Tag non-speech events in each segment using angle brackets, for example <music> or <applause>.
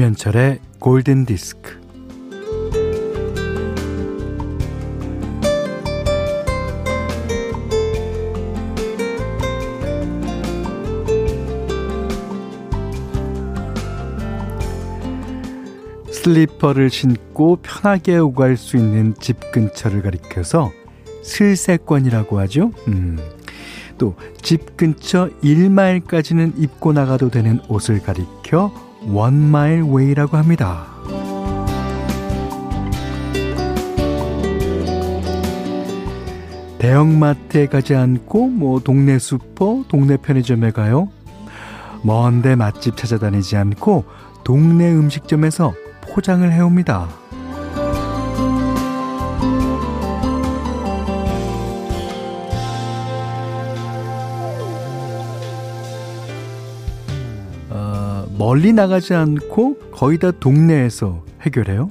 김현철의 골든 디스크. 슬리퍼를 신고 편하게 오갈 수 있는 집 근처를 가리켜서 슬세권이라고 하죠. 음. 또 집 근처 1마일까지는 입고 나가도 되는 옷을 가리켜 one mile wear라고 합니다. 대형마트에 가지 않고 뭐 동네 슈퍼, 동네 편의점에 가요. 먼데 맛집 찾아다니지 않고 동네 음식점에서 포장을 해옵니다. 멀리 나가지 않고 거의 다 동네에서 해결해요.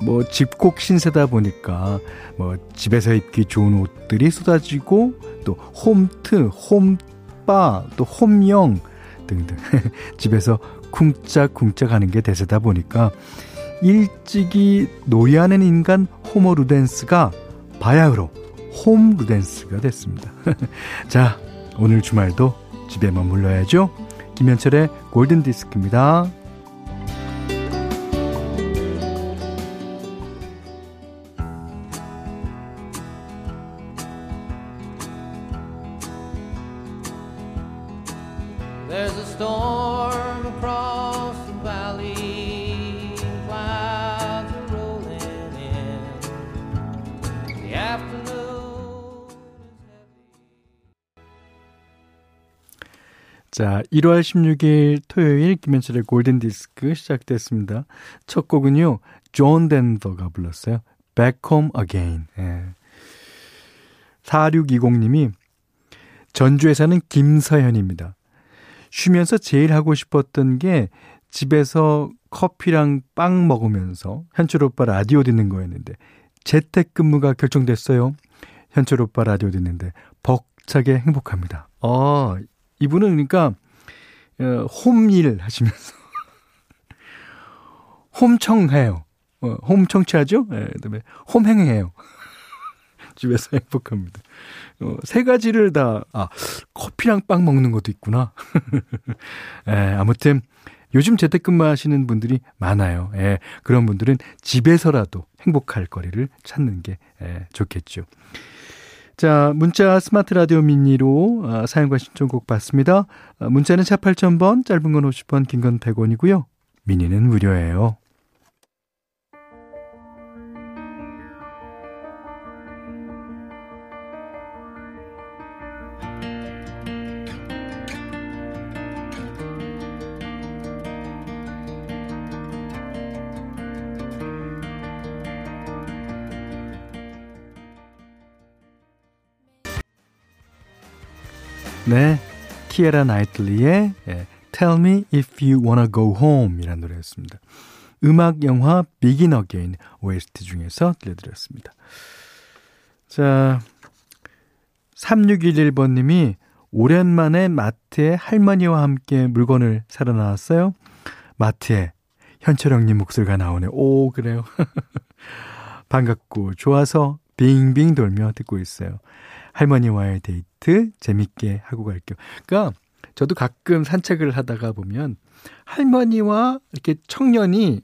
뭐 집콕 신세다 보니까 뭐 집에서 입기 좋은 옷들이 쏟아지고 또 홈트, 홈바, 또 홈영 등등 <laughs> 집에서 쿵짝쿵짝 하는 게 대세다 보니까 일찍이 놀이하는 인간 호모 루덴스가 바야흐로 홈 루덴스가 됐습니다. <laughs> 자, 오늘 주말도 집에 머물러야죠. 김현철의 골든 디스크입니다. 자, 1월 16일 토요일 김현철의 골든 디스크 시작됐습니다. 첫 곡은요. 존 덴버가 불렀어요. Back Home Again. 예. 4620님이 전주에 사는 김서현입니다. 쉬면서 제일 하고 싶었던 게 집에서 커피랑 빵 먹으면서 현철 오빠 라디오 듣는 거였는데 재택근무가 결정됐어요. 현철 오빠 라디오 듣는데 벅차게 행복합니다. 어, 이분은 그러니까 어, 홈일 하시면서 <laughs> 홈청해요. 어, 홈 청취하죠? 예, 그다음에 홈행해요. <laughs> 집에서 행복합니다. 어, 세 가지를 다, 아, 커피랑 빵 먹는 것도 있구나. <laughs> 예, 아무튼, 요즘 재택근무 하시는 분들이 많아요. 예, 그런 분들은 집에서라도 행복할 거리를 찾는 게 예, 좋겠죠. 자, 문자 스마트 라디오 미니로 아, 사용과 신청곡 받습니다. 아, 문자는 차 8000번, 짧은 건 50원, 긴 건 100원이고요. 미니는 무료예요. 네, 키에라 나이틀리의 예, Tell Me If You Wanna Go Home 이라는 노래였습니다. 음악 영화 Begin Again OST 중에서 들려드렸습니다. 자, 3611번님이 오랜만에 마트에 할머니와 함께 물건을 사러 나왔어요. 마트에 현철형님 목소리가 나오네. 오, 그래요. <laughs> 반갑고 좋아서 빙빙 돌며 듣고 있어요. 할머니와의 데이트 재밌게 하고 갈게요. 그러니까 저도 가끔 산책을 하다가 보면 할머니와 이렇게 청년이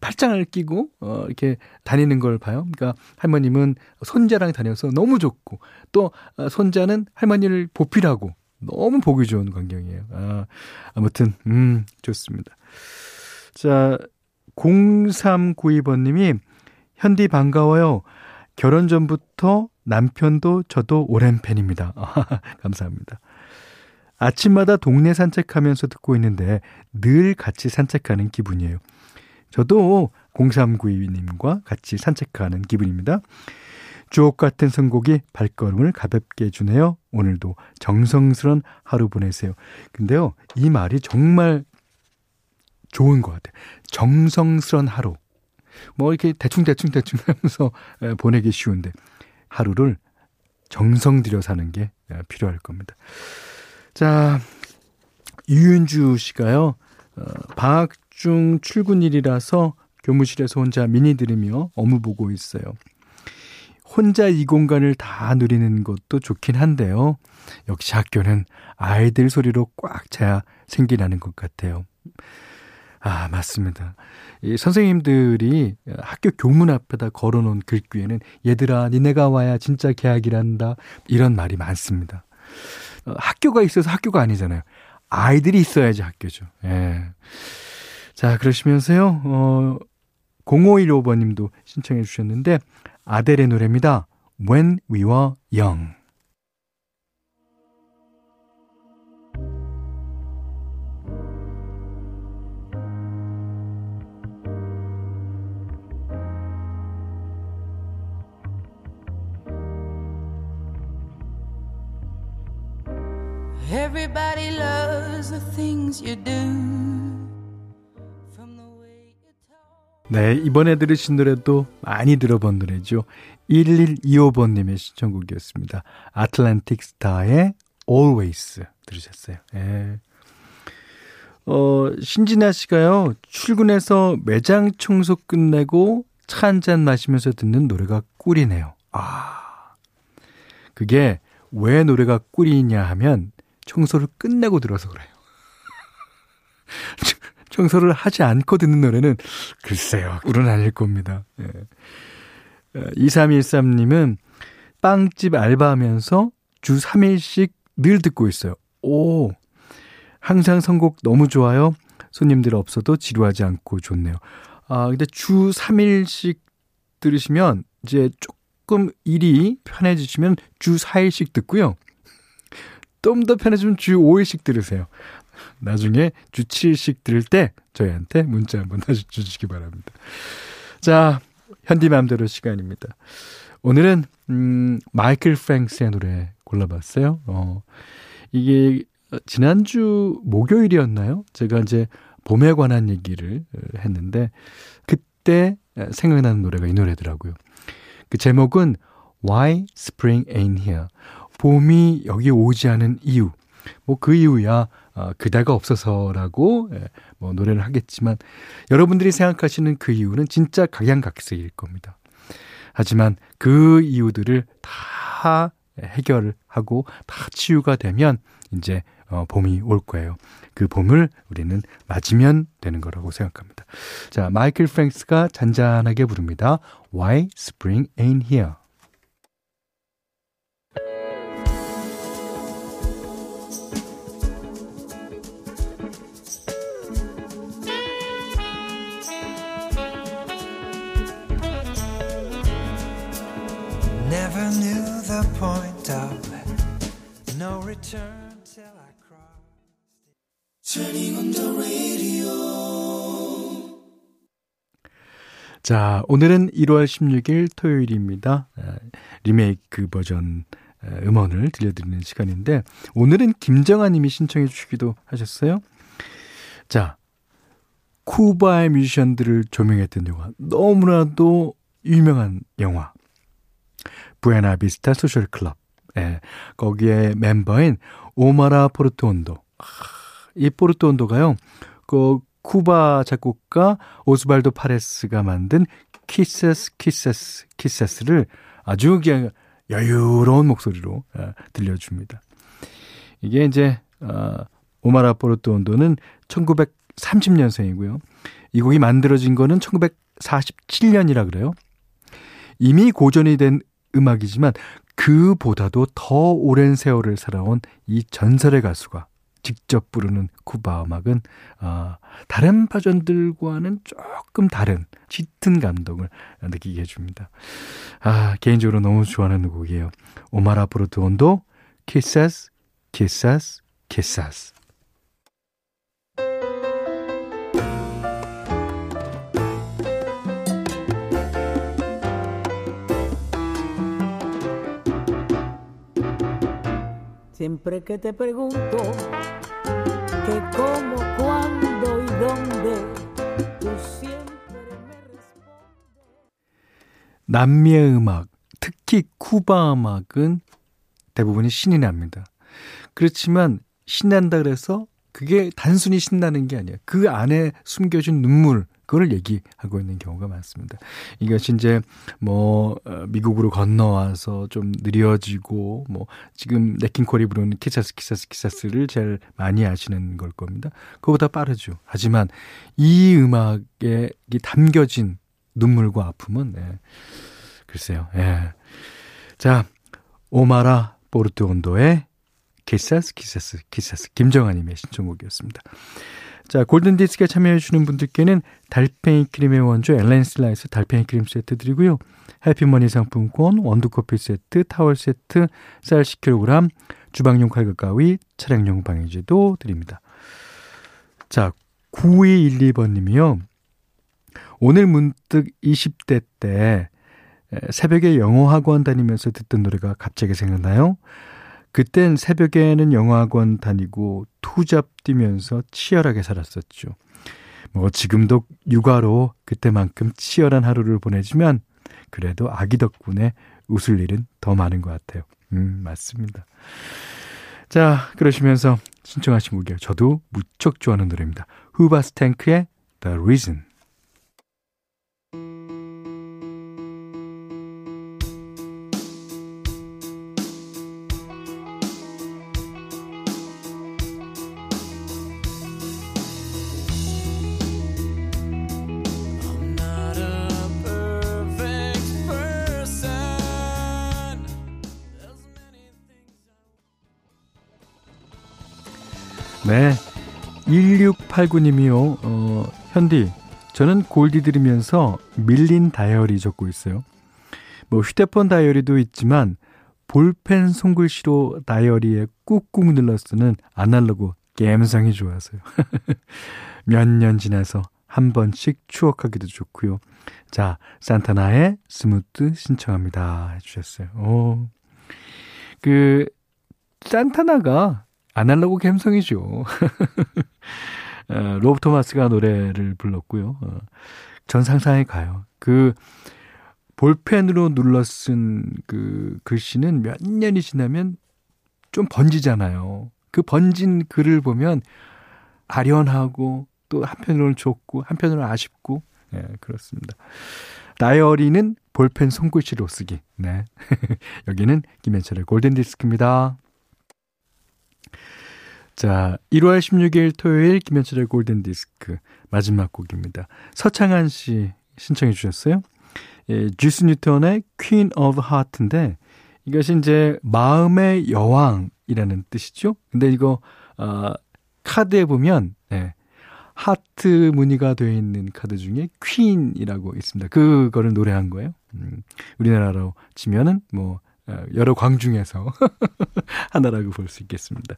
팔짱을 끼고 어 이렇게 다니는 걸 봐요. 그러니까 할머님은 손자랑 다녀서 너무 좋고 또 어, 손자는 할머니를 보필하고 너무 보기 좋은 광경이에요. 아, 아무튼 음 좋습니다. 자 0392번 님이 현디 반가워요. 결혼 전부터 남편도 저도 오랜 팬입니다. <laughs> 감사합니다. 아침마다 동네 산책하면서 듣고 있는데 늘 같이 산책하는 기분이에요. 저도 0392님과 같이 산책하는 기분입니다. 주옥 같은 선곡이 발걸음을 가볍게 해주네요. 오늘도 정성스런 하루 보내세요. 근데요, 이 말이 정말 좋은 것 같아요. 정성스런 하루. 뭐 이렇게 대충대충대충 하면서 보내기 쉬운데 하루를 정성 들여 사는 게 필요할 겁니다. 자, 유윤주 씨가요. 어, 방학 중 출근일이라서 교무실에서 혼자 미니 들으며 업무 보고 있어요. 혼자 이 공간을 다 누리는 것도 좋긴 한데요. 역시 학교는 아이들 소리로 꽉 차야 생기라는 것 같아요. 아, 맞습니다. 이 선생님들이 학교 교문 앞에다 걸어놓은 글귀에는 얘들아, 니네가 와야 진짜 계약이란다. 이런 말이 많습니다. 어, 학교가 있어서 학교가 아니잖아요. 아이들이 있어야지 학교죠. 예. 자, 그러시면서요, 어, 0515번님도 신청해 주셨는데, 아델의 노래입니다. When We Were Young. Everybody loves the things you do. 네, 이번에 들으신 노래도 많이 들어본 노래죠. 1125번님의 신청곡이었습니다. 아틀란틱 스타의 Always 들으셨어요. 예. 어, 신진아 씨가요, 출근해서 매장 청소 끝내고 차 한 잔 마시면서 듣는 노래가 꿀이네요. 아. 그게 왜 노래가 꿀이냐 하면 청소를 끝내고 들어서 그래요. <laughs> 청소를 하지 않고 듣는 노래는 글쎄요, 꿀은 아닐 겁니다. 예. 2313님은 빵집 알바하면서 주 3일씩 늘 듣고 있어요. 오, 항상 선곡 너무 좋아요. 손님들 없어도 지루하지 않고 좋네요. 아, 근데 주 3일씩 들으시면 이제 조금 일이 편해지시면 주 4일씩 듣고요. 좀 더 편해지면 주 5일씩 들으세요. 나중에 주 7씩 들을 때 저희한테 문자 한번 다시 <laughs> 주시기 바랍니다. 자, 현디 맘대로 시간입니다. 오늘은 음, 마이클 프랭스의 노래 골라봤어요. 어, 이게 지난주 목요일이었나요? 제가 이제 봄에 관한 얘기를 했는데 그때 생각나는 노래가 이 노래더라고요. 그 제목은 Why Spring Ain't Here. 봄이 여기 오지 않은 이유. 뭐 그 이유야 어, 그대가 없어서라고 예, 뭐 노래를 하겠지만 여러분들이 생각하시는 그 이유는 진짜 각양각색일 겁니다. 하지만 그 이유들을 다 해결하고 다 치유가 되면 이제 어, 봄이 올 거예요. 그 봄을 우리는 맞으면 되는 거라고 생각합니다. 자, 마이클 프랭스가 잔잔하게 부릅니다. Why Spring Ain't Here. Point of no return till I cross. Turning on the radio. 자, 오늘은 1월 16일 토요일입니다. 리메이크 버전 음원을 들려드리는 시간인데, 오늘은 김정아 님이 신청해 주시기도 하셨어요. 자, 쿠바의 뮤지션들을 조명했던 영화. 너무나도 유명한 영화. 부에나비스타 소셜 클럽. 예. 거기에 멤버인 오마라 포르토온도. 이 포르토온도가요. 그 쿠바 작곡가 오스발도 파레스가 만든 Quizás Quizás Quizás를 아주 그냥 여유로운 목소리로 어, 들려줍니다. 이게 이제 어, 오마라 포르토온도는 1930년생이고요. 이 곡이 만들어진 거는 1947년이라 그래요. 이미 고전이 된 음악이지만 그보다도 더 오랜 세월을 살아온 이 전설의 가수가 직접 부르는 쿠바 음악은 어, 다른 버전들과는 조금 다른 짙은 감동을 느끼게 해줍니다. 아 개인적으로 너무 좋아하는 곡이에요. 오마라 포르투온도 Quizás Quizás Quizás Siempre que te pregunto que cómo, cuándo y dónde, tú siempre me respondes. 남미의 음악, 특히 쿠바 음악은 대부분이 신이 납니다. 그렇지만 신난다 그래서 그게 단순히 신나는 게 아니야. 그 안에 숨겨진 눈물, 그걸 얘기하고 있는 경우가 많습니다. 이것이 이제 뭐 어, 미국으로 건너와서 좀 느려지고 뭐 지금 냇 킹 콜이 부르는 Quizás Quizás Quizás를 제일 많이 아시는 걸 겁니다. 그거보다 빠르죠. 하지만 이 음악에 담겨진 눈물과 아픔은 예. 글쎄요. 예. 자, 오마라 포르투온도의 Quizás Quizás Quizás 김정아님의 신청곡이었습니다. 자, 골든 디스크에 참여해 주시는 분들께는 달팽이 크림의 원조 엘렌실라에서 달팽이 크림 세트 드리고요. 해피머니 상품권, 원두커피 세트, 타월 세트, 쌀 10kg, 주방용 칼과 가위, 차량용 방해제도 드립니다. 자, 9212번 님이요. 오늘 문득 20대 때 새벽에 영어 학원 다니면서 듣던 노래가 갑자기 생각나요. 그땐 새벽에는 영어학원 다니고 투잡 뛰면서 치열하게 살았었죠. 뭐 지금도 육아로 그때만큼 치열한 하루를 보내지만 그래도 아기 덕분에 웃을 일은 더 많은 것 같아요. 음, 맞습니다. 자, 그러시면서 신청하신 곡이요. 저도 무척 좋아하는 노래입니다. 후바스탱크의 The Reason. 네. 1689님이요. 어, 현디, 저는 골디 들으면서 밀린 다이어리 적고 있어요. 뭐 휴대폰 다이어리도 있지만 볼펜 손글씨로 다이어리에 꾹꾹 눌러 쓰는 아날로그 감성이 좋아서요. <laughs> 몇 년 지나서 한 번씩 추억하기도 좋고요. 자, 산타나의 Smooth 신청합니다. 해주셨어요. 오. 그, 산타나가 아날로그 감성이죠. <laughs> 어, 로브 토마스가 노래를 불렀고요. 어, 전 상상에 가요. 그 볼펜으로 눌러 쓴 그 글씨는 몇 년이 지나면 좀 번지잖아요. 그 번진 글을 보면 아련하고 또 한편으로는 좋고 한편으로는 아쉽고 네, 그렇습니다. 다이어리는 볼펜 손글씨로 쓰기. 네. <laughs> 여기는 김현철의 골든 디스크입니다. 자, 1월 16일 토요일 김현철의 골든 디스크 마지막 곡입니다. 서창한 씨 신청해 주셨어요. 예, 주스 뉴턴의 Queen of Heart인데 이것이 이제 마음의 여왕이라는 뜻이죠. 근데 이거 어, 카드에 보면 예, 하트 무늬가 되어 있는 카드 중에 퀸이라고 있습니다. 그거를 노래한 거예요. 음, 우리나라로 치면은 뭐 어, 여러 광 중에서 <laughs> 하나라고 볼 수 있겠습니다.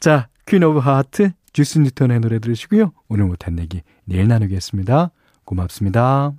자, Queen of Hearts 주스 뉴턴의 노래 들으시고요. 오늘 못한 얘기 내일 나누겠습니다. 고맙습니다.